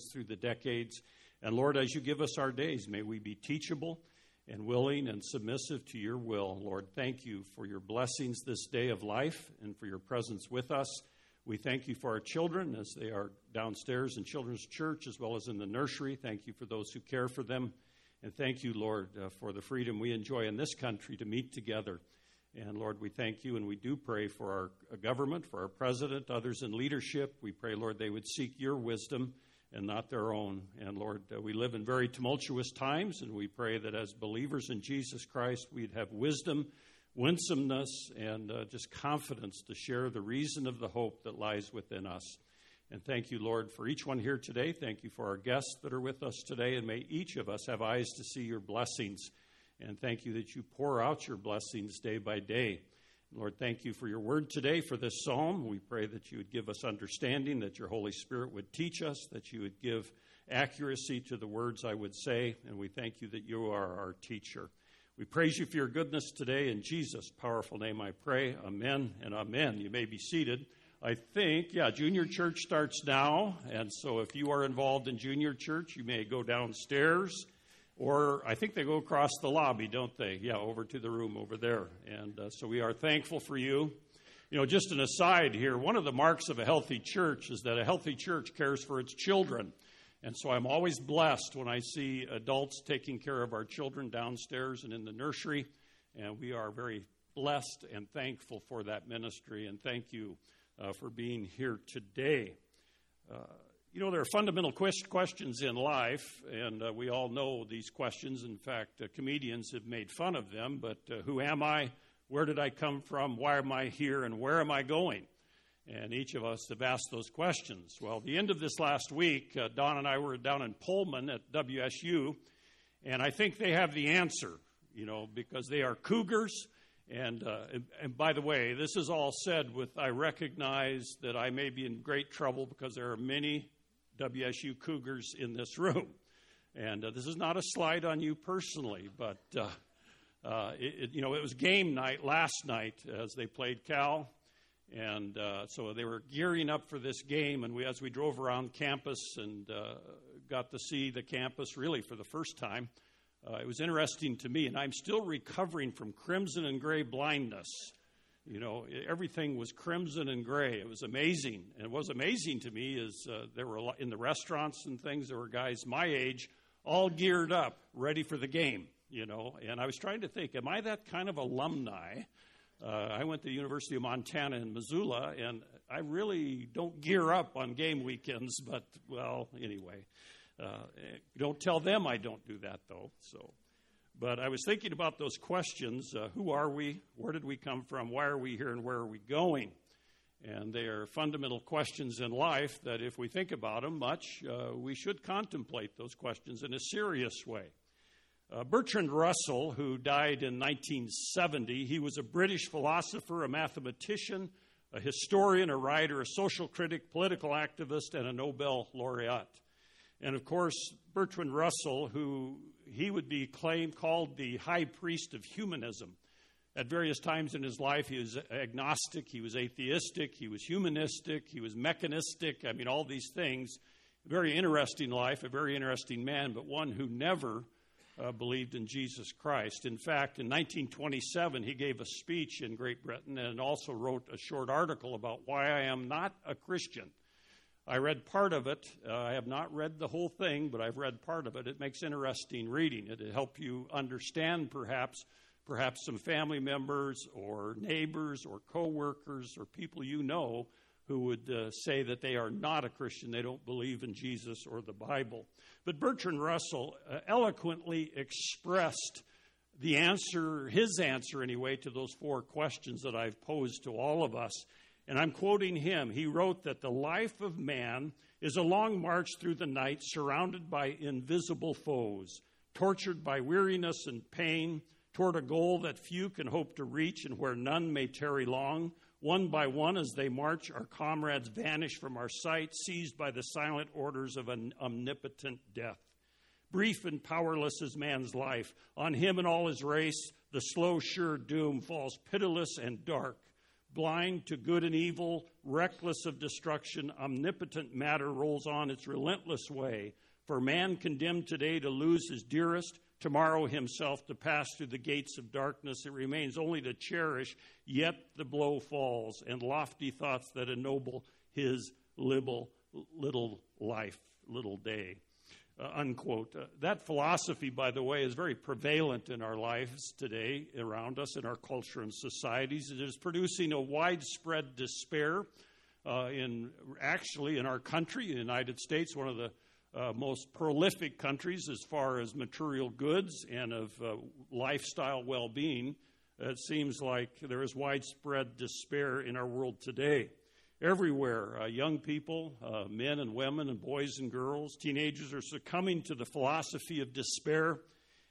through the decades. And Lord, as you give us our days, may we be teachable and willing and submissive to your will. Lord, thank you for your blessings this day of life and for your presence with us. We thank you for our children as they are downstairs in children's church as well as in the nursery. Thank you for those who care for them. And thank you, Lord, uh, for the freedom we enjoy in this country to meet together. And Lord, we thank you and we do pray for our uh, government, for our president, others in leadership. We pray, Lord, they would seek your wisdom and not their own. And Lord, uh, we live in very tumultuous times, and we pray that as believers in Jesus Christ, we'd have wisdom, winsomeness, and uh, just confidence to share the reason of the hope that lies within us. And thank you, Lord, for each one here today. Thank you for our guests that are with us today, and may each of us have eyes to see your blessings. And thank you that you pour out your blessings day by day. Lord, thank you for your word today for this psalm. We pray that you would give us understanding, that your Holy Spirit would teach us, that you would give accuracy to the words I would say, and we thank you that you are our teacher. We praise you for your goodness today. In Jesus' powerful name I pray. Amen and amen. You may be seated. I think, yeah, junior church starts now, and so if you are involved in junior church, you may go downstairs or I think they go across the lobby, don't they? Yeah, over to the room over there. And uh, so we are thankful for you. You know, just an aside here, one of the marks of a healthy church is that a healthy church cares for its children. And so I'm always blessed when I see adults taking care of our children downstairs and in the nursery. And we are very blessed and thankful for that ministry. And thank you uh, for being here today. Uh, you know, there are fundamental questions in life, and uh, we all know these questions. In fact, uh, comedians have made fun of them. But uh, who am I? Where did I come from? Why am I here? And where am I going? And each of us have asked those questions. Well, the end of this last week, uh, Don and I were down in Pullman at WSU, and I think they have the answer, you know, because they are cougars. And, uh, and, and, by the way, this is all said with I recognize that I may be in great trouble because there are many WSU Cougars in this room. And uh, this is not a slide on you personally, but uh, uh, it, it, you know it was game night last night as they played Cal, and uh, so they were gearing up for this game. And we, as we drove around campus and uh, got to see the campus really for the first time, uh, it was interesting to me. And I'm still recovering from crimson and gray blindness. You know, everything was crimson and gray. It was amazing. And what was amazing to me is uh, there were in the restaurants and things, there were guys my age all geared up, ready for the game, you know. And I was trying to think, am I that kind of alumni? Uh, I went to the University of Montana in Missoula, and I really don't gear up on game weekends, but, well, anyway. Uh, don't tell them I don't do that, though. So. But I was thinking about those questions uh, who are we? Where did we come from? Why are we here? And where are we going? And they are fundamental questions in life that, if we think about them much, uh, we should contemplate those questions in a serious way. Uh, Bertrand Russell, who died in 1970, he was a British philosopher, a mathematician, a historian, a writer, a social critic, political activist, and a Nobel laureate. And of course, Bertrand Russell, who he would be claimed called the high priest of humanism. At various times in his life, he was agnostic, he was atheistic, he was humanistic, he was mechanistic. I mean, all these things. Very interesting life, a very interesting man, but one who never uh, believed in Jesus Christ. In fact, in 1927, he gave a speech in Great Britain and also wrote a short article about why I am not a Christian. I read part of it. Uh, I have not read the whole thing, but I've read part of it. It makes interesting reading. It'll help you understand, perhaps, perhaps some family members or neighbors or coworkers or people you know who would uh, say that they are not a Christian, they don't believe in Jesus or the Bible. But Bertrand Russell uh, eloquently expressed the answer, his answer anyway, to those four questions that I've posed to all of us. And I'm quoting him. He wrote that the life of man is a long march through the night surrounded by invisible foes, tortured by weariness and pain, toward a goal that few can hope to reach and where none may tarry long. One by one, as they march, our comrades vanish from our sight, seized by the silent orders of an omnipotent death. Brief and powerless is man's life. On him and all his race, the slow, sure doom falls pitiless and dark blind to good and evil, reckless of destruction, omnipotent matter rolls on its relentless way. For man condemned today to lose his dearest, tomorrow himself to pass through the gates of darkness, it remains only to cherish, yet the blow falls, and lofty thoughts that ennoble his little, little life, little day uh, unquote. Uh, that philosophy, by the way, is very prevalent in our lives today around us, in our culture and societies. It is producing a widespread despair uh, in actually in our country, the United States, one of the uh, most prolific countries as far as material goods and of uh, lifestyle well being. It seems like there is widespread despair in our world today everywhere. Uh, young people, uh, men and women, and boys and girls, teenagers are succumbing to the philosophy of despair.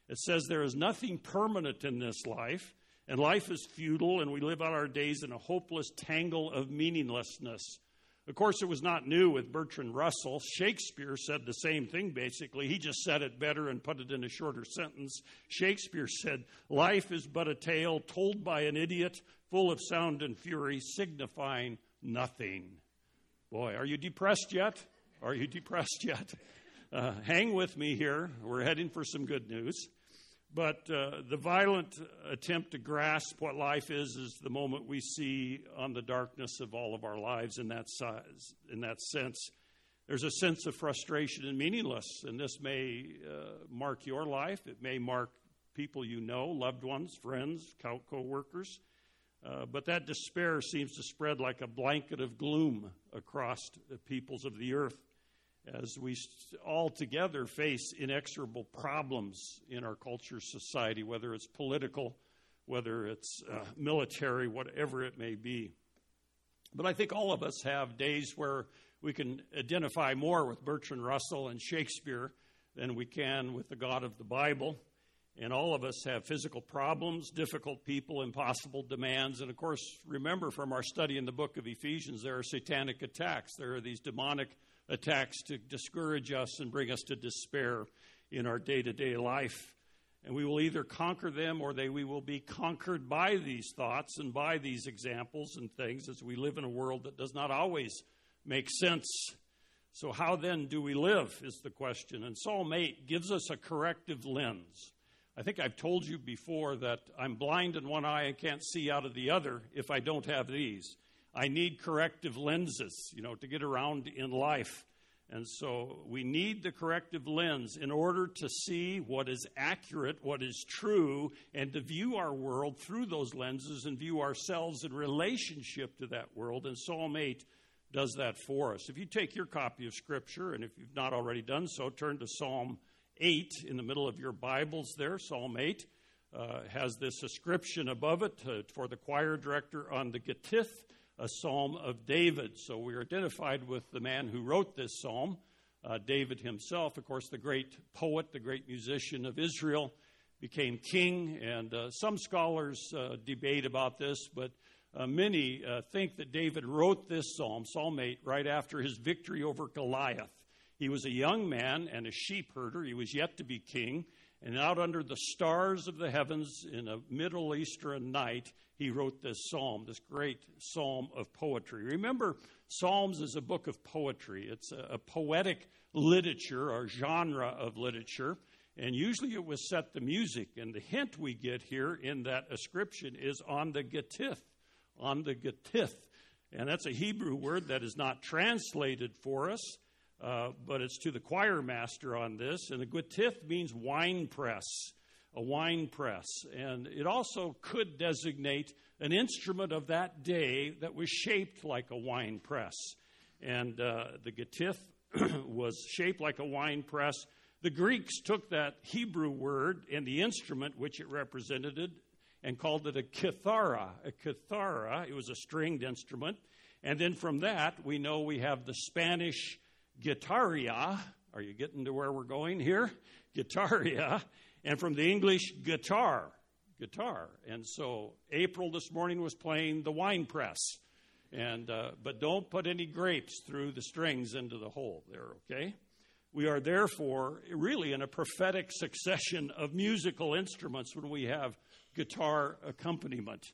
It says there is nothing permanent in this life, and life is futile, and we live out our days in a hopeless tangle of meaninglessness. Of course, it was not new with Bertrand Russell. Shakespeare said the same thing, basically. He just said it better and put it in a shorter sentence. Shakespeare said, Life is but a tale told by an idiot, full of sound and fury, signifying nothing. Boy, are you depressed yet? Are you depressed yet? Uh, hang with me here. We're heading for some good news. But uh, the violent attempt to grasp what life is is the moment we see on the darkness of all of our lives in that size, in that sense. There's a sense of frustration and meaningless, and this may uh, mark your life. It may mark people you know, loved ones, friends, co workers. Uh, but that despair seems to spread like a blanket of gloom across the peoples of the earth as we all together face inexorable problems in our culture, society, whether it's political, whether it's uh, military, whatever it may be. But I think all of us have days where we can identify more with Bertrand Russell and Shakespeare than we can with the God of the Bible. And all of us have physical problems, difficult people, impossible demands. And of course, remember from our study in the book of Ephesians, there are satanic attacks. There are these demonic attacks to discourage us and bring us to despair in our day to day life. And we will either conquer them or they, we will be conquered by these thoughts and by these examples and things as we live in a world that does not always make sense. So, how then do we live? Is the question. And Psalm 8 gives us a corrective lens. I think I've told you before that I'm blind in one eye and can't see out of the other if I don't have these. I need corrective lenses, you know, to get around in life. And so we need the corrective lens in order to see what is accurate, what is true, and to view our world through those lenses and view ourselves in relationship to that world. And Psalm 8 does that for us. If you take your copy of Scripture, and if you've not already done so, turn to Psalm 8 in the middle of your Bibles there, Psalm 8. Uh, has this inscription above it uh, for the choir director on the Gittith, a psalm of David. So we're identified with the man who wrote this psalm, uh, David himself, of course, the great poet, the great musician of Israel, became king. And uh, some scholars uh, debate about this, but uh, many think that David wrote this psalm, Psalm 8, right after his victory over Goliath. He was a young man and a sheep herder. He was yet to be king. And out under the stars of the heavens in a Middle Eastern night, he wrote this psalm, this great psalm of poetry. Remember, Psalms is a book of poetry, it's a, a poetic literature or genre of literature. And usually it was set to music. And the hint we get here in that ascription is on the Gittith, on the Gittith. And that's a Hebrew word that is not translated for us. Uh, but it's to the choir master on this. And the gittith means wine press, a wine press. And it also could designate an instrument of that day that was shaped like a wine press. And uh, the gittith was shaped like a wine press. The Greeks took that Hebrew word and the instrument which it represented and called it a kithara. A kithara, it was a stringed instrument. And then from that, we know we have the Spanish guitaria. Are you getting to where we're going here? Guitaria. And from the English, guitar. Guitar. And so April this morning was playing the wine press. And, uh, but don't put any grapes through the strings into the hole there, okay? We are therefore really in a prophetic succession of musical instruments when we have guitar accompaniment.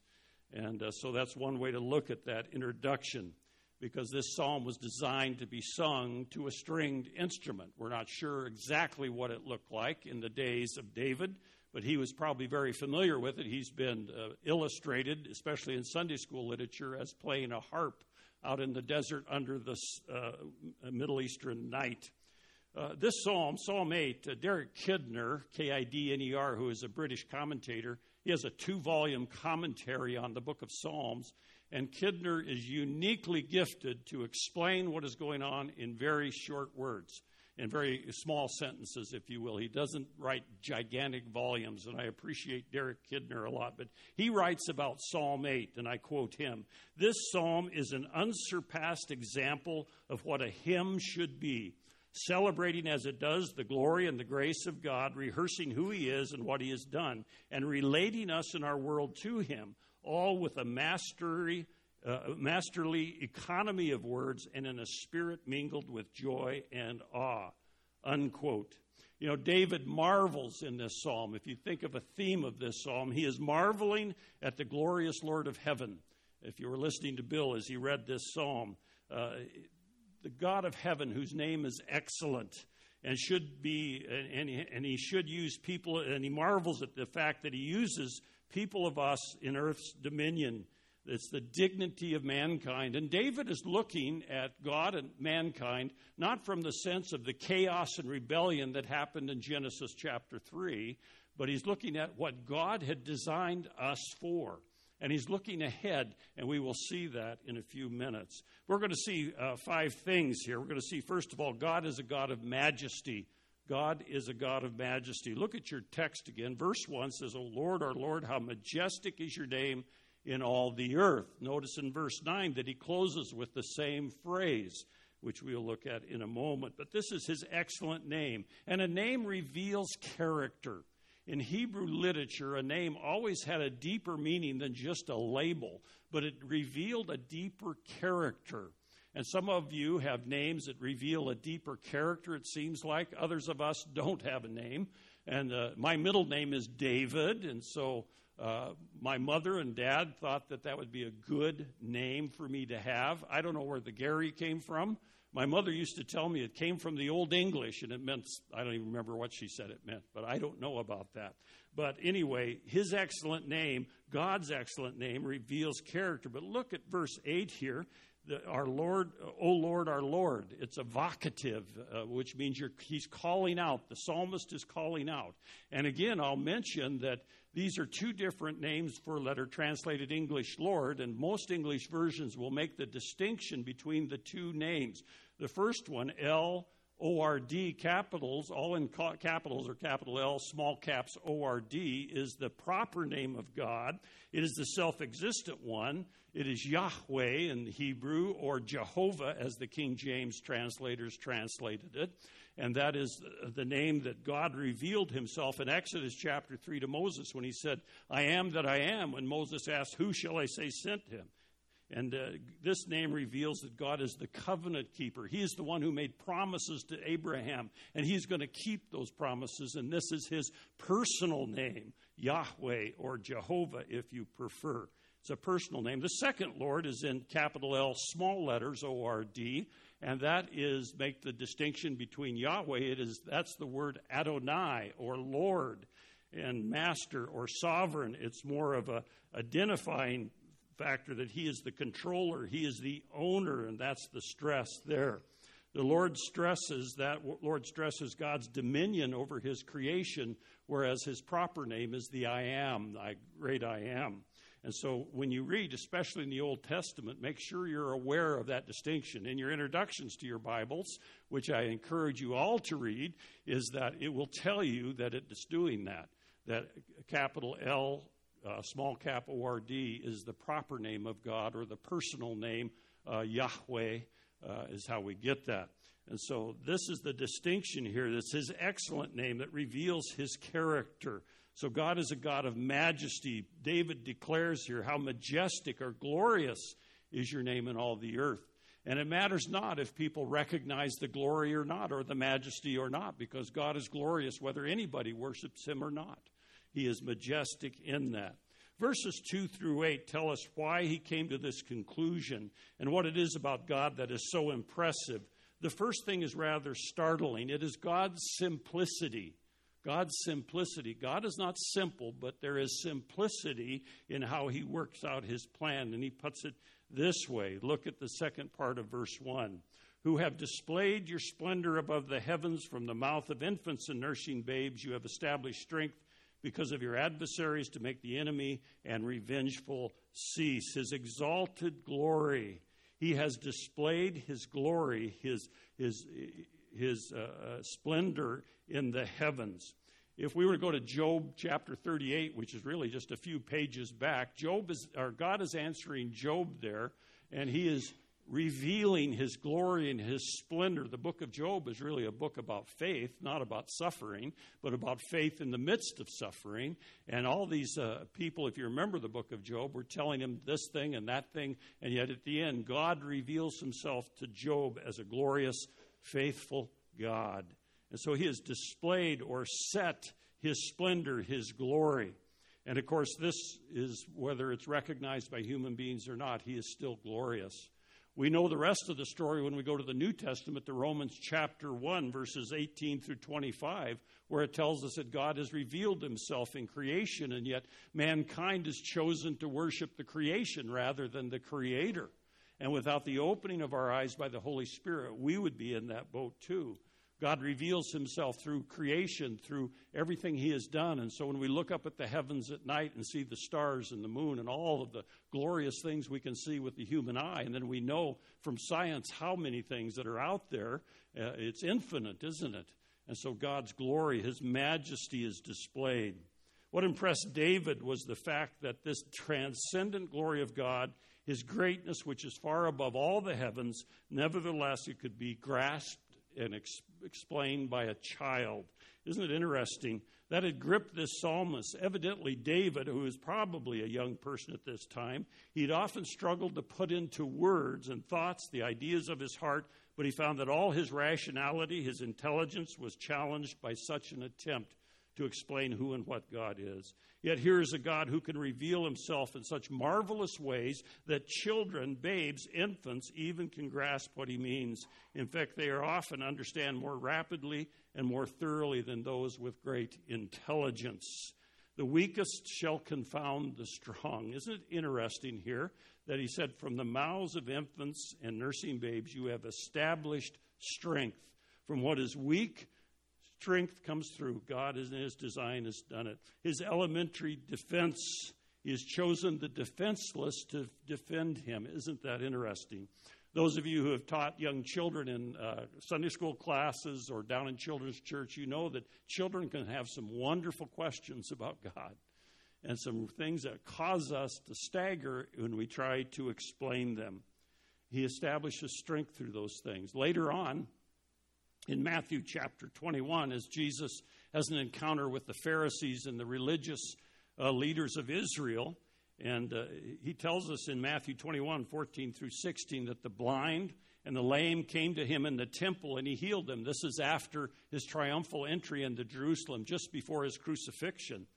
And uh, so that's one way to look at that introduction because this psalm was designed to be sung to a stringed instrument. We're not sure exactly what it looked like in the days of David, but he was probably very familiar with it. He's been uh, illustrated, especially in Sunday school literature, as playing a harp out in the desert under the uh, Middle Eastern night. Uh, this psalm, Psalm 8, uh, Derek Kidner, K I D N E R, who is a British commentator, he has a two volume commentary on the book of Psalms. And Kidner is uniquely gifted to explain what is going on in very short words, in very small sentences, if you will. He doesn't write gigantic volumes, and I appreciate Derek Kidner a lot. But he writes about Psalm 8, and I quote him This psalm is an unsurpassed example of what a hymn should be celebrating as it does the glory and the grace of God, rehearsing who He is and what He has done, and relating us in our world to Him, all with a mastery, uh, masterly economy of words and in a spirit mingled with joy and awe. Unquote. You know, David marvels in this psalm. If you think of a theme of this psalm, he is marveling at the glorious Lord of heaven. If you were listening to Bill as he read this psalm, uh, the God of heaven, whose name is excellent and should be, and, and he should use people, and he marvels at the fact that he uses people of us in earth's dominion. It's the dignity of mankind. And David is looking at God and mankind not from the sense of the chaos and rebellion that happened in Genesis chapter 3, but he's looking at what God had designed us for. And he's looking ahead, and we will see that in a few minutes. We're going to see uh, five things here. We're going to see, first of all, God is a God of majesty. God is a God of majesty. Look at your text again. Verse 1 says, O Lord, our Lord, how majestic is your name in all the earth. Notice in verse 9 that he closes with the same phrase, which we'll look at in a moment. But this is his excellent name. And a name reveals character in Hebrew literature, a name always had a deeper meaning than just a label, but it revealed a deeper character. And some of you have names that reveal a deeper character, it seems like. Others of us don't have a name. And uh, my middle name is David, and so uh, my mother and dad thought that that would be a good name for me to have. I don't know where the Gary came from. My mother used to tell me it came from the Old English, and it meant, I don't even remember what she said it meant, but I don't know about that. But anyway, his excellent name, God's excellent name, reveals character. But look at verse 8 here. Our Lord, O Lord, our Lord. It's a vocative, uh, which means he's calling out. The psalmist is calling out. And again, I'll mention that these are two different names for letter translated English Lord, and most English versions will make the distinction between the two names. The first one, L O R D capitals, all in capitals or capital L, small caps O R D, is the proper name of God. It is the self existent one. It is Yahweh in Hebrew, or Jehovah as the King James translators translated it and that is the name that God revealed himself in Exodus chapter 3 to Moses when he said, I am that I am, when Moses asked, Who shall I say sent him? And uh, this name reveals that God is the covenant keeper. He is the one who made promises to Abraham, and he's going to keep those promises. And this is his personal name, Yahweh or Jehovah, if you prefer. It's a personal name. The second Lord is in capital L, small letters, O R D and that is make the distinction between Yahweh. It is that's the word Adonai or Lord, and Master or Sovereign. It's more of a identifying factor that He is the controller, He is the owner, and that's the stress there. The Lord stresses that Lord stresses God's dominion over His creation, whereas His proper name is the I Am, the great I Am. And so when you read, especially in the Old Testament, make sure you're aware of that distinction. In your introductions to your Bibles, which I encourage you all to read, is that it will tell you that it is doing that. That capital L, uh, small cap O R D is the proper name of God or the personal name, uh, Yahweh, uh, is how we get that. And so this is the distinction here. That's his excellent name that reveals his character. So God is a God of majesty. David declares here how majestic or glorious is your name in all the earth. And it matters not if people recognize the glory or not, or the majesty or not, because God is glorious whether anybody worships him or not. He is majestic in that. Verses 2 through 8 tell us why he came to this conclusion and what it is about God that is so impressive. The first thing is rather startling it is God's simplicity. God's simplicity. God is not simple, but there is simplicity in how he works out his plan. And he puts it this way look at the second part of verse 1 who have displayed your splendor above the heavens from the mouth of infants and nursing babes. You have established strength because of your adversaries to make the enemy and revengeful cease. His exalted glory. He has displayed his glory, his, his, his uh, uh, splendor in the heavens. If we were to go to Job chapter 38, which is really just a few pages back, Job is, or God is answering Job there, and he is revealing his glory and his splendor. The book of Job is really a book about faith, not about suffering, but about faith in the midst of suffering. And all these uh, people, if you remember the book of Job, were telling him this thing and that thing. And yet at the end, God reveals himself to Job as a glorious, faithful God. And so he has displayed or set his splendor, his glory. And of course, this is whether it's recognized by human beings or not, he is still glorious. We know the rest of the story when we go to the New Testament, to Romans chapter 1, verses 18 through 25, where it tells us that God has revealed himself in creation, and yet mankind has chosen to worship the creation rather than the creator. And without the opening of our eyes by the Holy Spirit, we would be in that boat too. God reveals himself through creation, through everything he has done. And so when we look up at the heavens at night and see the stars and the moon and all of the glorious things we can see with the human eye, and then we know from science how many things that are out there, uh, it's infinite, isn't it? And so God's glory, his majesty is displayed. What impressed David was the fact that this transcendent glory of God, his greatness, which is far above all the heavens, nevertheless it could be grasped and ex- explained by a child. Isn't it interesting? That had gripped this psalmist. Evidently, David, who was probably a young person at this time, he'd often struggled to put into words and thoughts the ideas of his heart, but he found that all his rationality, his intelligence, was challenged by such an attempt to explain who and what God is. Yet here is a God who can reveal himself in such marvelous ways that children, babes, infants even can grasp what he means. In fact, they are often understand more rapidly and more thoroughly than those with great intelligence. The weakest shall confound the strong. Isn't it interesting here that he said, From the mouths of infants and nursing babes, you have established strength. From what is weak, strength comes through. God, in His design, has done it. His elementary defense, has chosen the defenseless to defend Him. Isn't that interesting? Those of you who have taught young children in uh, Sunday school classes or down in children's church, you know that children can have some wonderful questions about God and some things that cause us to stagger when we try to explain them. He establishes strength through those things. Later on, in Matthew chapter 21 as Jesus has an encounter with the Pharisees and the religious uh, leaders of Israel. And uh, he tells us in Matthew 21 14 through 16 that the blind and the lame came to him in the temple and he healed them. This is after his triumphal entry into Jerusalem, just before his crucifixion.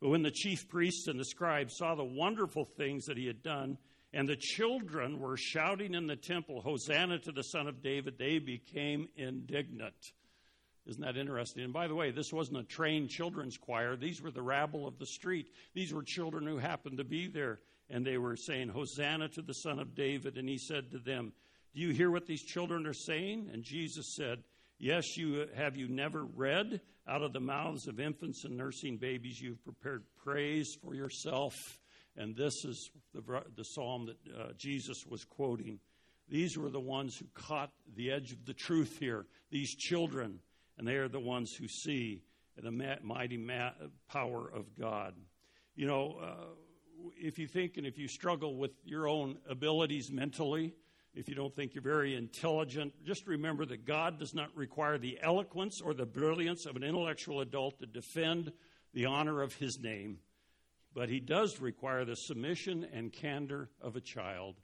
But when the chief priests and the scribes saw the wonderful things that he had done, and the children were shouting in the temple, Hosanna to the Son of David, they became indignant. Isn't that interesting? And by the way, this wasn't a trained children's choir. These were the rabble of the street. These were children who happened to be there. And they were saying, Hosanna to the Son of David. And he said to them, Do you hear what these children are saying? And Jesus said, Yes, you have you never read out of the mouths of infants and nursing babies you've prepared praise for yourself and this is the, the psalm that uh, Jesus was quoting. These were the ones who caught the edge of the truth here, these children, and they are the ones who see the mighty ma- power of God. You know, uh, if you think and if you struggle with your own abilities mentally, if you don't think you're very intelligent, just remember that God does not require the eloquence or the brilliance of an intellectual adult to defend the honor of his name but he does require the submission and candor of a child.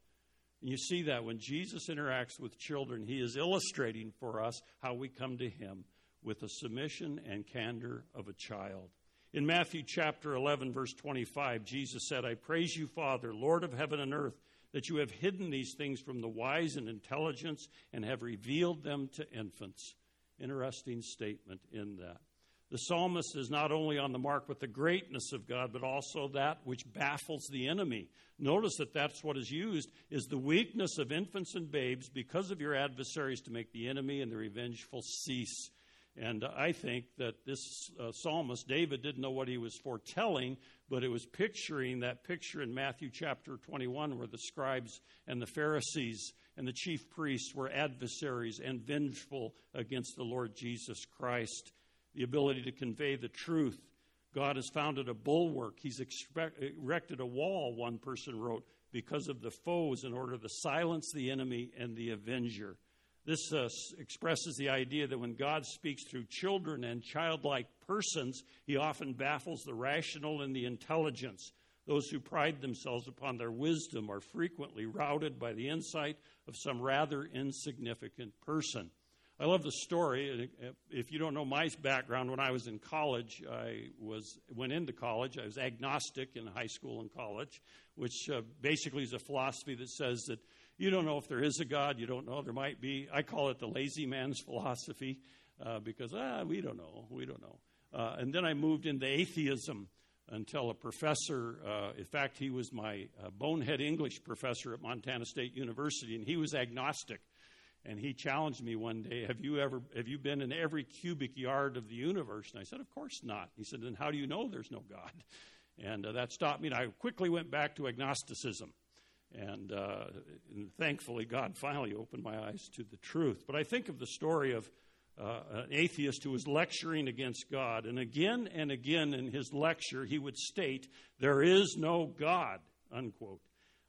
And you see that when Jesus interacts with children, he is illustrating for us how we come to him with the submission and candor of a child. In Matthew chapter 11, verse 25, Jesus said, I praise you, Father, Lord of heaven and earth, that you have hidden these things from the wise and intelligence and have revealed them to infants. Interesting statement in that. The psalmist is not only on the mark with the greatness of God, but also that which baffles the enemy. Notice that that's what is used is the weakness of infants and babes because of your adversaries to make the enemy and the revengeful cease. And I think that this uh, psalmist, David, didn't know what he was foretelling, but it was picturing that picture in Matthew chapter 21 where the scribes and the Pharisees and the chief priests were adversaries and vengeful against the Lord Jesus Christ. The ability to convey the truth. God has founded a bulwark. He's erected a wall, one person wrote, because of the foes in order to silence the enemy and the avenger. This uh, expresses the idea that when God speaks through children and childlike persons, he often baffles the rational and the intelligence. Those who pride themselves upon their wisdom are frequently routed by the insight of some rather insignificant person. I love the story. If you don't know my background, when I was in college, I was went into college. I was agnostic in high school and college, which uh, basically is a philosophy that says that you don't know if there is a God. You don't know there might be. I call it the lazy man's philosophy uh, because ah, we don't know. We don't know. Uh, and then I moved into atheism until a professor, uh, in fact, he was my uh, bonehead English professor at Montana State University, and he was agnostic. And he challenged me one day, "Have you ever have you been in every cubic yard of the universe?" And I said, "Of course not." He said, "Then how do you know there's no God?" And uh, that stopped me, and I quickly went back to agnosticism. And, uh, and, thankfully, God finally opened my eyes to the truth. But I think of the story of uh, an atheist who was lecturing against God. And again and again in his lecture, he would state, There is no God, unquote.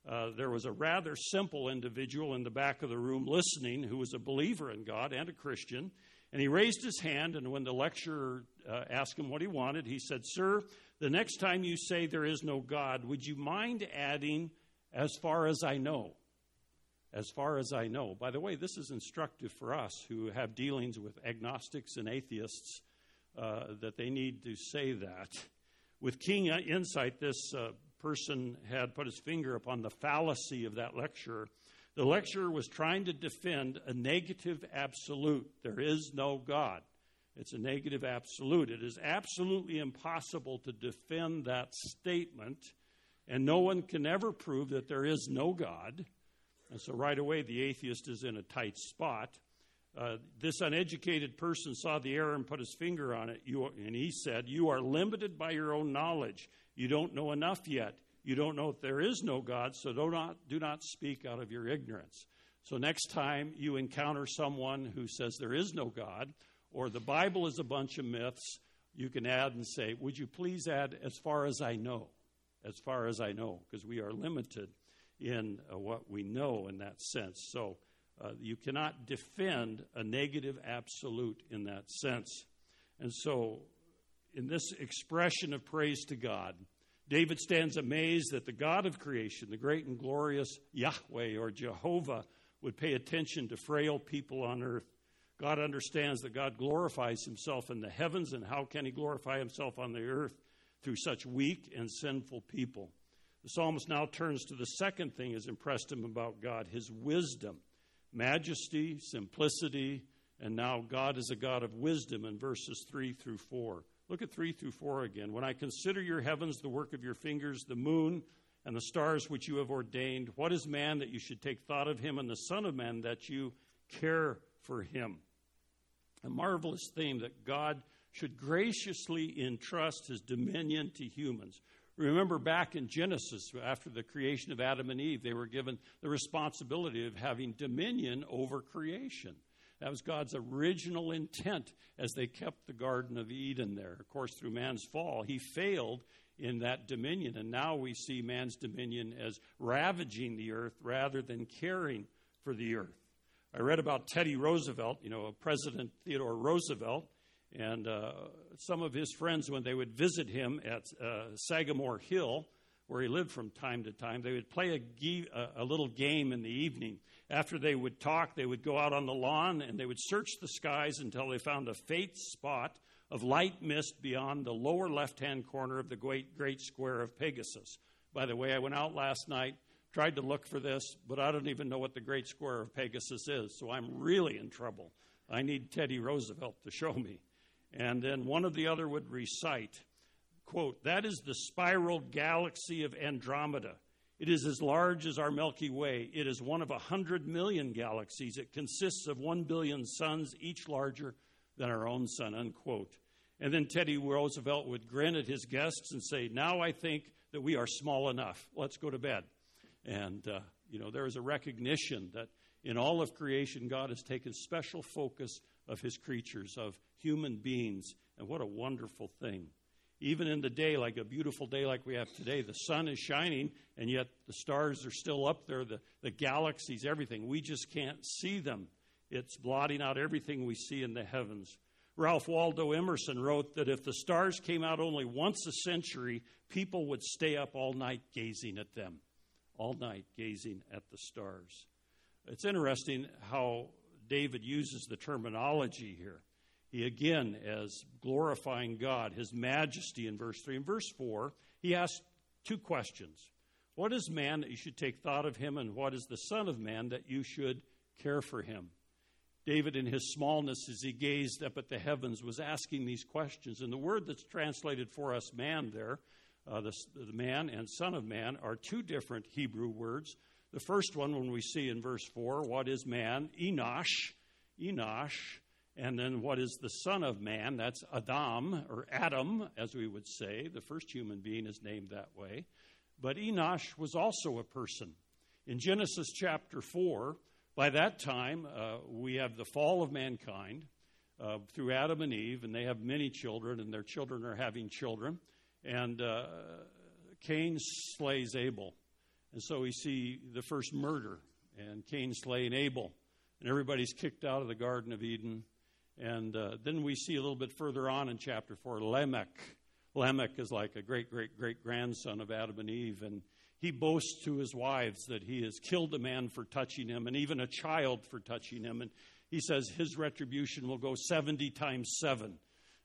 Uh, there was a rather simple individual in the back of the room listening who was a believer in God and a Christian. And he raised his hand, and when the lecturer uh, asked him what he wanted, he said, Sir, the next time you say there is no God, would you mind adding as far as I know. As far as I know. By the way, this is instructive for us who have dealings with agnostics and atheists uh, that they need to say that. With keen insight, this uh, person had put his finger upon the fallacy of that lecturer. The lecturer was trying to defend a negative absolute. There is no God. It's a negative absolute. It is absolutely impossible to defend that statement and no one can ever prove that there is no God. And so right away, the atheist is in a tight spot. Uh, this uneducated person saw the error and put his finger on it. You, and he said, You are limited by your own knowledge. You don't know enough yet. You don't know if there is no God, so do not, do not speak out of your ignorance. So, next time you encounter someone who says there is no God, or the Bible is a bunch of myths, you can add and say, Would you please add, as far as I know? as far as I know, because we are limited in uh, what we know in that sense. So uh, you cannot defend a negative absolute in that sense. And so, in this expression of praise to God, David stands amazed that the God of creation, the great and glorious Yahweh or Jehovah, would pay attention to frail people on earth. God understands that God glorifies himself in the heavens, and how can he glorify himself on the earth? through such weak and sinful people. The psalmist now turns to the second thing that has impressed him about God his wisdom, majesty, simplicity, and now God is a God of wisdom in verses 3 through 4. Look at 3 through 4 again. When I consider your heavens, the work of your fingers, the moon, and the stars which you have ordained, what is man that you should take thought of him, and the Son of Man that you care for him? A marvelous theme that God should graciously entrust his dominion to humans. Remember back in Genesis, after the creation of Adam and Eve, they were given the responsibility of having dominion over creation. That was God's original intent as they kept the Garden of Eden there. Of course, through man's fall, he failed in that dominion. And now we see man's dominion as ravaging the earth rather than caring for the earth. I read about Teddy Roosevelt, you know, President Theodore Roosevelt. And uh, some of his friends, when they would visit him at uh, Sagamore Hill, where he lived from time to time, they would play a, a, little game in the evening. After they would talk, they would go out on the lawn and they would search the skies until they found a faint spot of light mist beyond the lower left hand corner of the great, great square of Pegasus. By the way, I went out last night, tried to look for this, but I don't even know what the great square of Pegasus is, so I'm really in trouble. I need Teddy Roosevelt to show me. And then one of the other would recite Quote, that is the spiral galaxy of Andromeda. It is as large as our Milky Way. It is one of a hundred million galaxies. It consists of one billion suns, each larger than our own sun, unquote. And then Teddy Roosevelt would grin at his guests and say, Now I think that we are small enough. Let's go to bed. And, uh, you know, there is a recognition that in all of creation, God has taken special focus of his creatures, of human beings. And what a wonderful thing even in the day, like a beautiful day like we have today, the sun is shining, and yet the stars are still up there, the, the galaxies, everything. We just can't see them. It's blotting out everything we see in the heavens. Ralph Waldo Emerson wrote that if the stars came out only once a century, people would stay up all night gazing at them. All night gazing at the stars. It's interesting how David uses the terminology here he again as glorifying God, his majesty in verse 3. In verse 4, he asks two questions What is man that you should take thought of him, and what is the Son of Man that you should care for him? David, in his smallness, as he gazed up at the heavens, was asking these questions. And the word that's translated for us, man, there, uh, the, the man and son of man, are two different Hebrew words. The first one, when we see in verse 4, what is man? Enosh. Enosh and then what is the Son of Man? That's Adam, or Adam, as we would say. The first human being is named that way. But Enosh was also a person. In Genesis chapter 4, by that time, uh, we have the fall of mankind uh, through Adam and Eve, and they have many children, and their children are having children. And uh, Cain slays Abel. And so we see the first murder, and Cain slaying Abel. And everybody's kicked out of the Garden of Eden and uh, then we see a little bit further on in chapter 4 Lamech. Lamech is like a great, great, great grandson of Adam and Eve. And he boasts to his wives that he has killed a man for touching him and even a child for touching him. And he says his retribution will go 70 times 7.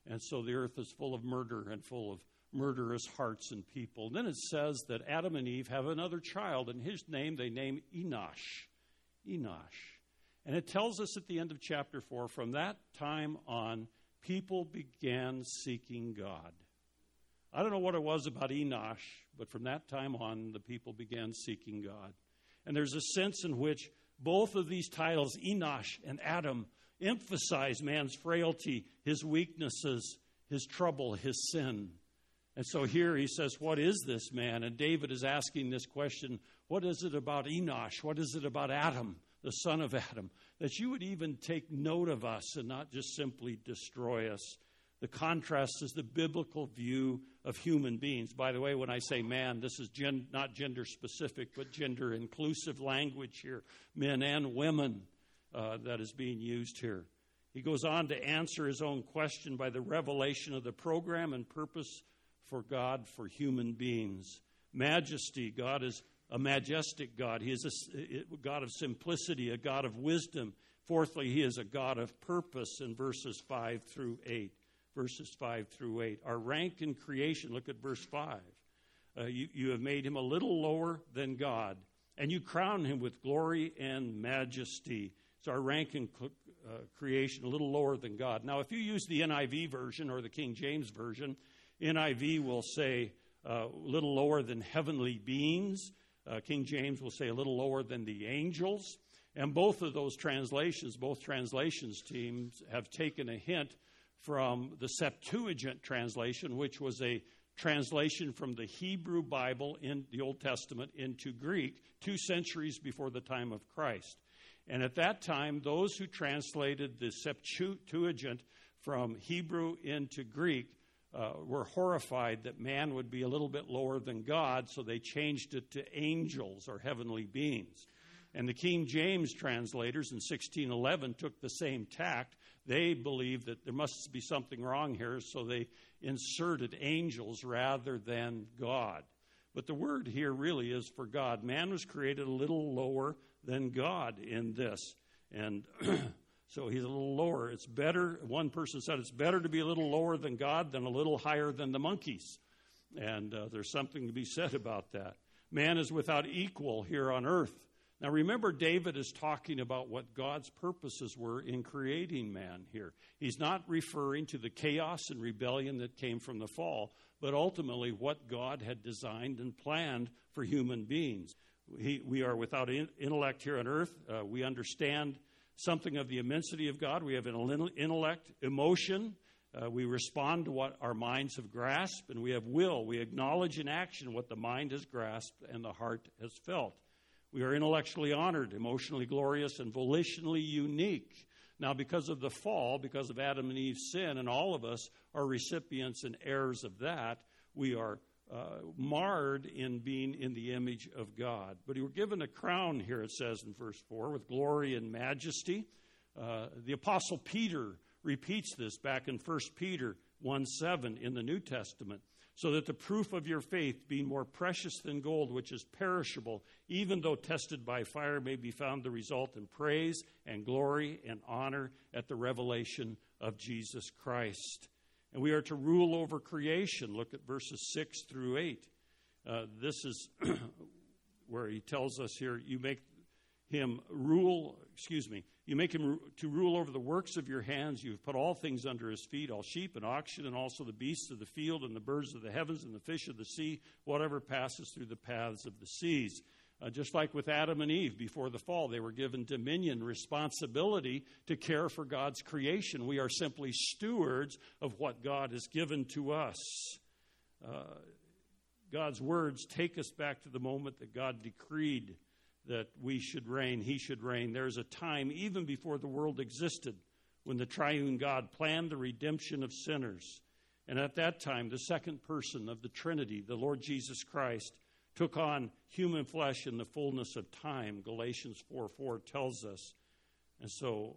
And so the earth is full of murder and full of murderous hearts and people. Then it says that Adam and Eve have another child, and his name they name Enosh. Enosh. And it tells us at the end of chapter 4 from that time on, people began seeking God. I don't know what it was about Enosh, but from that time on, the people began seeking God. And there's a sense in which both of these titles, Enosh and Adam, emphasize man's frailty, his weaknesses, his trouble, his sin. And so here he says, What is this man? And David is asking this question What is it about Enosh? What is it about Adam? The son of Adam, that you would even take note of us and not just simply destroy us. The contrast is the biblical view of human beings. By the way, when I say man, this is gen- not gender specific, but gender inclusive language here men and women uh, that is being used here. He goes on to answer his own question by the revelation of the program and purpose for God for human beings. Majesty, God is a majestic God. He is a God of simplicity, a God of wisdom. Fourthly, he is a God of purpose in verses 5 through 8. Verses 5 through 8. Our rank in creation, look at verse 5. Uh, you, you have made him a little lower than God, and you crown him with glory and majesty. So our rank in uh, creation, a little lower than God. Now, if you use the NIV version or the King James version, NIV will say a uh, little lower than heavenly beings. Uh, King James will say a little lower than the angels. And both of those translations, both translations teams, have taken a hint from the Septuagint translation, which was a translation from the Hebrew Bible in the Old Testament into Greek two centuries before the time of Christ. And at that time, those who translated the Septuagint from Hebrew into Greek uh, were horrified that man would be a little bit lower than God, so they changed it to angels or heavenly beings. And the King James translators in 1611 took the same tact. They believed that there must be something wrong here, so they inserted angels rather than God. But the word here really is for God. Man was created a little lower than God in this. And so he's a little lower. It's better, one person said, it's better to be a little lower than God than a little higher than the monkeys. And uh, there's something to be said about that. Man is without equal here on earth. Now remember, David is talking about what God's purposes were in creating man here. He's not referring to the chaos and rebellion that came from the fall, but ultimately what God had designed and planned for human beings. He, we are without in, intellect here on earth. Uh, we understand something of the immensity of God. We have an intellect, emotion. Uh, we respond to what our minds have grasped, and we have will. We acknowledge in action what the mind has grasped and the heart has felt. We are intellectually honored, emotionally glorious, and volitionally unique. Now, because of the fall, because of Adam and Eve's sin, and all of us are recipients and heirs of that, we are uh, marred in being in the image of God. But we were given a crown here, it says in verse 4, with glory and majesty. Uh, the Apostle Peter repeats this back in 1 Peter 1 7 in the New Testament so that the proof of your faith, being more precious than gold, which is perishable, even though tested by fire, may be found the result in praise and glory and honor at the revelation of Jesus Christ. And we are to rule over creation. Look at verses 6 through 8. Uh, this is where he tells us here you make him rule, excuse me, you make him to rule over the works of your hands. You have put all things under his feet, all sheep and oxen, and also the beasts of the field, and the birds of the heavens, and the fish of the sea, whatever passes through the paths of the seas. Uh, just like with Adam and Eve before the fall, they were given dominion, responsibility to care for God's creation. We are simply stewards of what God has given to us. Uh, God's words take us back to the moment that God decreed that we should reign, he should reign. There's a time, even before the world existed, when the triune God planned the redemption of sinners. And at that time, the second person of the Trinity, the Lord Jesus Christ, took on human flesh in the fullness of time, Galatians 4 4 tells us. And so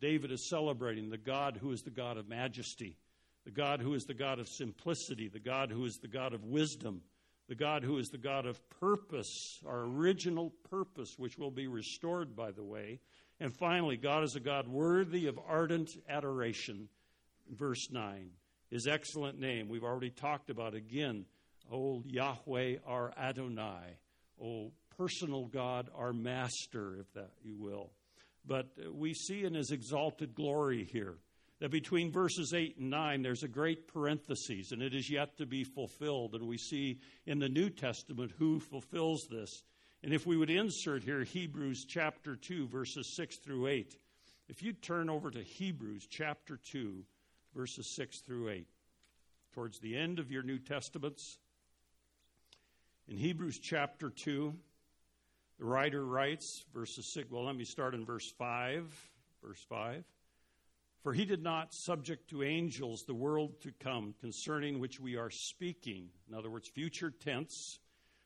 David is celebrating the God who is the God of majesty, the God who is the God of simplicity, the God who is the God of wisdom the God who is the God of purpose, our original purpose, which will be restored, by the way. And finally, God is a God worthy of ardent adoration. Verse 9, his excellent name, we've already talked about again. O Yahweh, our Adonai. O personal God, our Master, if that you will. But we see in his exalted glory here that between verses 8 and 9, there's a great parenthesis, and it is yet to be fulfilled. And we see in the New Testament who fulfills this. And if we would insert here Hebrews chapter 2, verses 6 through 8, if you turn over to Hebrews chapter 2, verses 6 through 8, towards the end of your New Testaments, in Hebrews chapter 2, the writer writes, verses 6, well, let me start in verse 5. Verse 5. For he did not subject to angels the world to come concerning which we are speaking. In other words, future tense.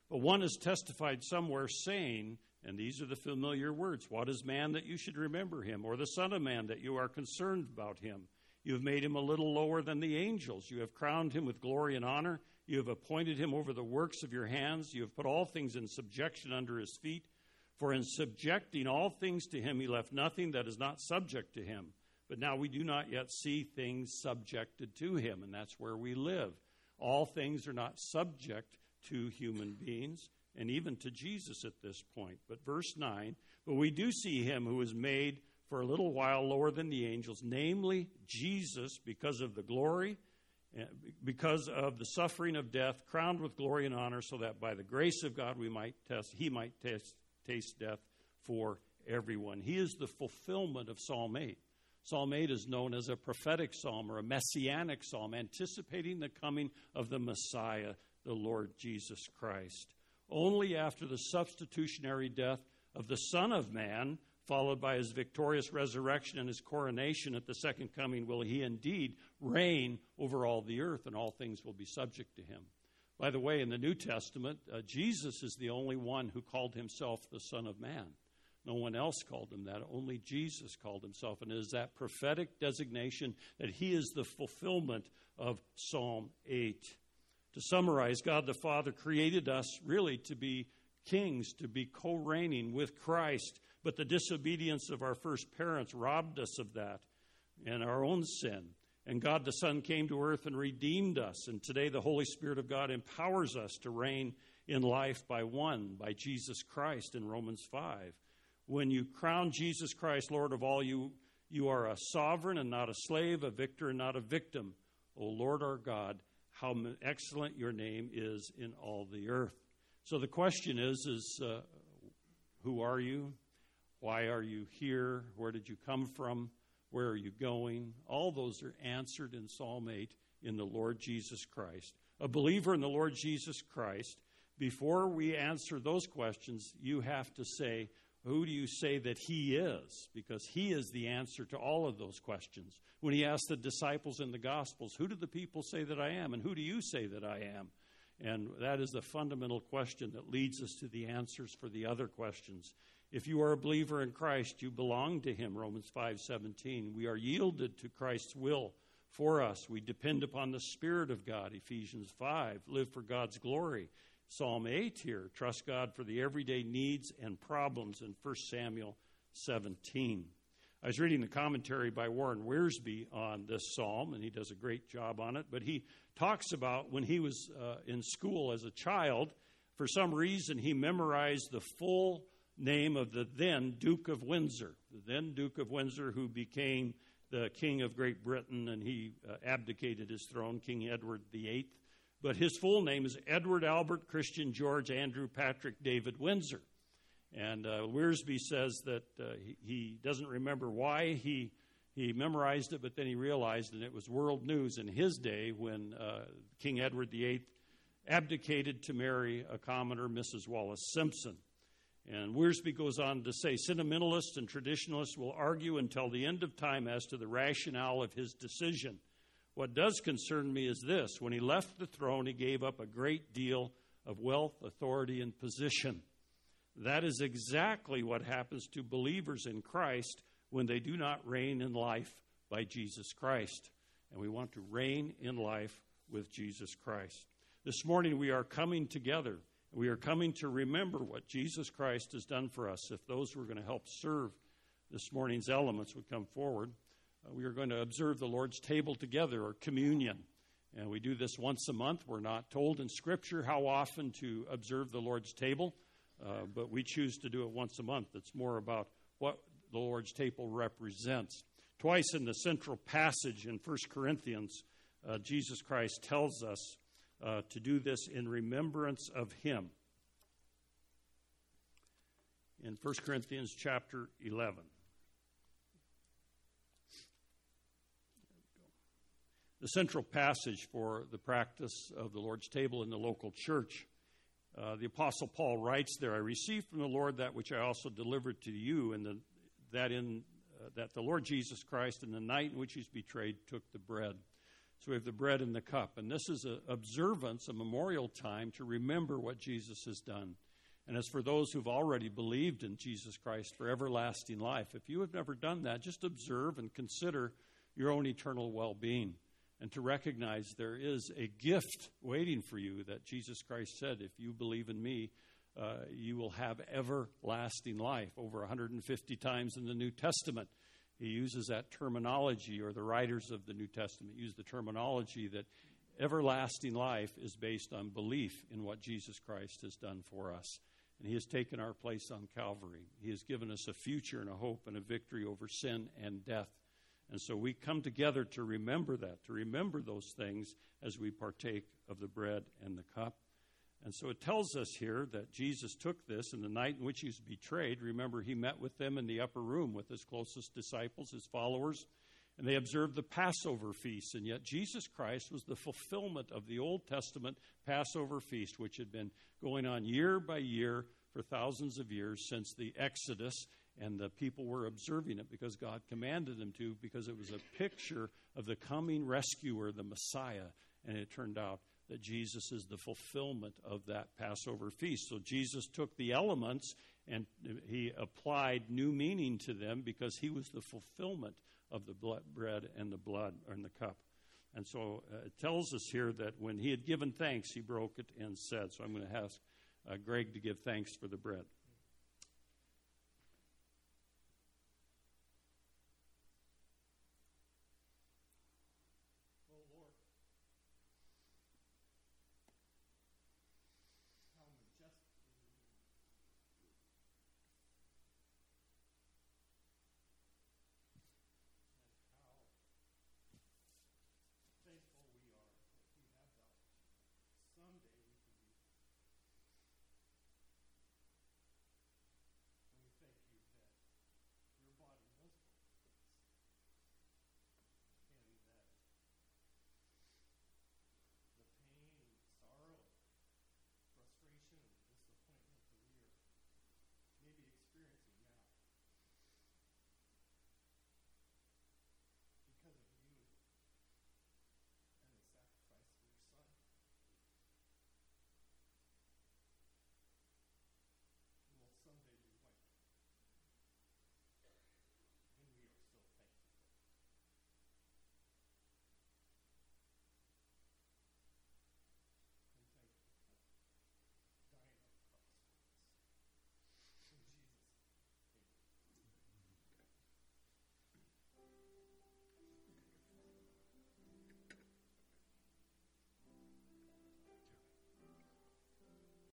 But one has testified somewhere saying, and these are the familiar words What is man that you should remember him, or the Son of Man that you are concerned about him? You have made him a little lower than the angels. You have crowned him with glory and honor. You have appointed him over the works of your hands. You have put all things in subjection under his feet. For in subjecting all things to him, he left nothing that is not subject to him. But now we do not yet see things subjected to him, and that's where we live. All things are not subject to human beings, and even to Jesus at this point. But verse 9, but we do see him who was made for a little while lower than the angels, namely Jesus, because of the glory, Eh, because of the suffering of death, crowned with glory and honor, so that by the grace of God we might test, he might taste, taste death for everyone. He is the fulfillment of Psalm 8. Psalm 8 is known as a prophetic psalm or a messianic psalm, anticipating the coming of the Messiah, the Lord Jesus Christ. Only after the substitutionary death of the Son of Man, followed by his victorious resurrection and his coronation at the second coming, will he indeed reign over all the earth, and all things will be subject to him. By the way, in the New Testament, uh, Jesus is the only one who called himself the Son of Man. No one else called him that. Only Jesus called himself. And it is that prophetic designation that he is the fulfillment of Psalm 8. To summarize, God the Father created us really to be kings, to be co reigning with Christ, but the disobedience of our first parents robbed us of that and our own sin. And God the Son came to earth and redeemed us. And today the Holy Spirit of God empowers us to reign in life by one, by Jesus Christ in Romans 5. When you crown Jesus Christ Lord of all, you, you are a sovereign and not a slave, a victor and not a victim. O Lord our God, how excellent your name is in all the earth. So the question is, is uh, who are you? Why are you here? Where did you come from? Where are you going? All those are answered in Psalm 8 in the Lord Jesus Christ. A believer in the Lord Jesus Christ, before we answer those questions, you have to say, who do you say that he is? Because he is the answer to all of those questions. When he asked the disciples in the Gospels, Who do the people say that I am? And who do you say that I am? And that is the fundamental question that leads us to the answers for the other questions. If you are a believer in Christ, you belong to him, Romans 5:17. We are yielded to Christ's will for us. We depend upon the spirit of God, Ephesians 5. Live for God's glory. Psalm 8 here, trust God for the everyday needs and problems in 1 Samuel 17. I was reading the commentary by Warren Wiersbe on this psalm, and he does a great job on it. But he talks about when he was uh, in school as a child, for some reason, he memorized the full name of the then Duke of Windsor, the then Duke of Windsor, who became the King of Great Britain, and he uh, abdicated his throne, King Edward VIII. But his full name is Edward Albert Christian George Andrew Patrick David Windsor. And uh, Wiersbe says that uh, he, he, doesn't remember why he, he memorized it, but then he realized, and it was world news in his day when uh, King Edward VIII abdicated to marry a commoner, Mrs. Wallis Simpson. And Wiersbe goes on to say sentimentalists and traditionalists will argue until the end of time as to the rationale of his decision. What does concern me is this when he left the throne, he gave up a great deal of wealth, authority, and position. That is exactly what happens to believers in Christ when they do not reign in life by Jesus Christ. And we want to reign in life with Jesus Christ. This morning we are coming together we are coming to remember what Jesus Christ has done for us. If those who are going to help serve this morning's elements would come forward, uh, we are going to observe the Lord's table together, or communion. And we do this once a month. We're not told in Scripture how often to observe the Lord's table, uh, but we choose to do it once a month. It's more about what the Lord's table represents. Twice in the central passage in 1 Corinthians, uh, Jesus Christ tells us uh, to do this in remembrance of him. In 1 Corinthians chapter 11. The central passage for the practice of the Lord's table in the local church. Uh, the Apostle Paul writes there, I received from the Lord that which I also delivered to you, and that, in, uh, that the Lord Jesus Christ, in the night in which he's betrayed, took the bread. So we have the bread and the cup. And this is an observance, a memorial time to remember what Jesus has done. And as for those who've already believed in Jesus Christ for everlasting life, if you have never done that, just observe and consider your own eternal well being and to recognize there is a gift waiting for you that Jesus Christ said, if you believe in me, uh, you will have everlasting life over 150 times in the New Testament. He uses that terminology, or the writers of the New Testament use the terminology that everlasting life is based on belief in what Jesus Christ has done for us. And He has taken our place on Calvary. He has given us a future and a hope and a victory over sin and death. And so we come together to remember that, to remember those things as we partake of the bread and the cup. And so it tells us here that Jesus took this in the night in which he was betrayed. Remember, he met with them in the upper room with his closest disciples, his followers, and they observed the Passover feast. And yet, Jesus Christ was the fulfillment of the Old Testament Passover feast, which had been going on year by year for thousands of years since the Exodus. And the people were observing it because God commanded them to, because it was a picture of the coming rescuer, the Messiah. And it turned out that Jesus is the fulfillment of that Passover feast. So Jesus took the elements and he applied new meaning to them because he was the fulfillment of the bread and the blood and the cup. And so uh, it tells us here that when he had given thanks, he broke it and said. So I'm going to ask uh, Greg to give thanks for the bread.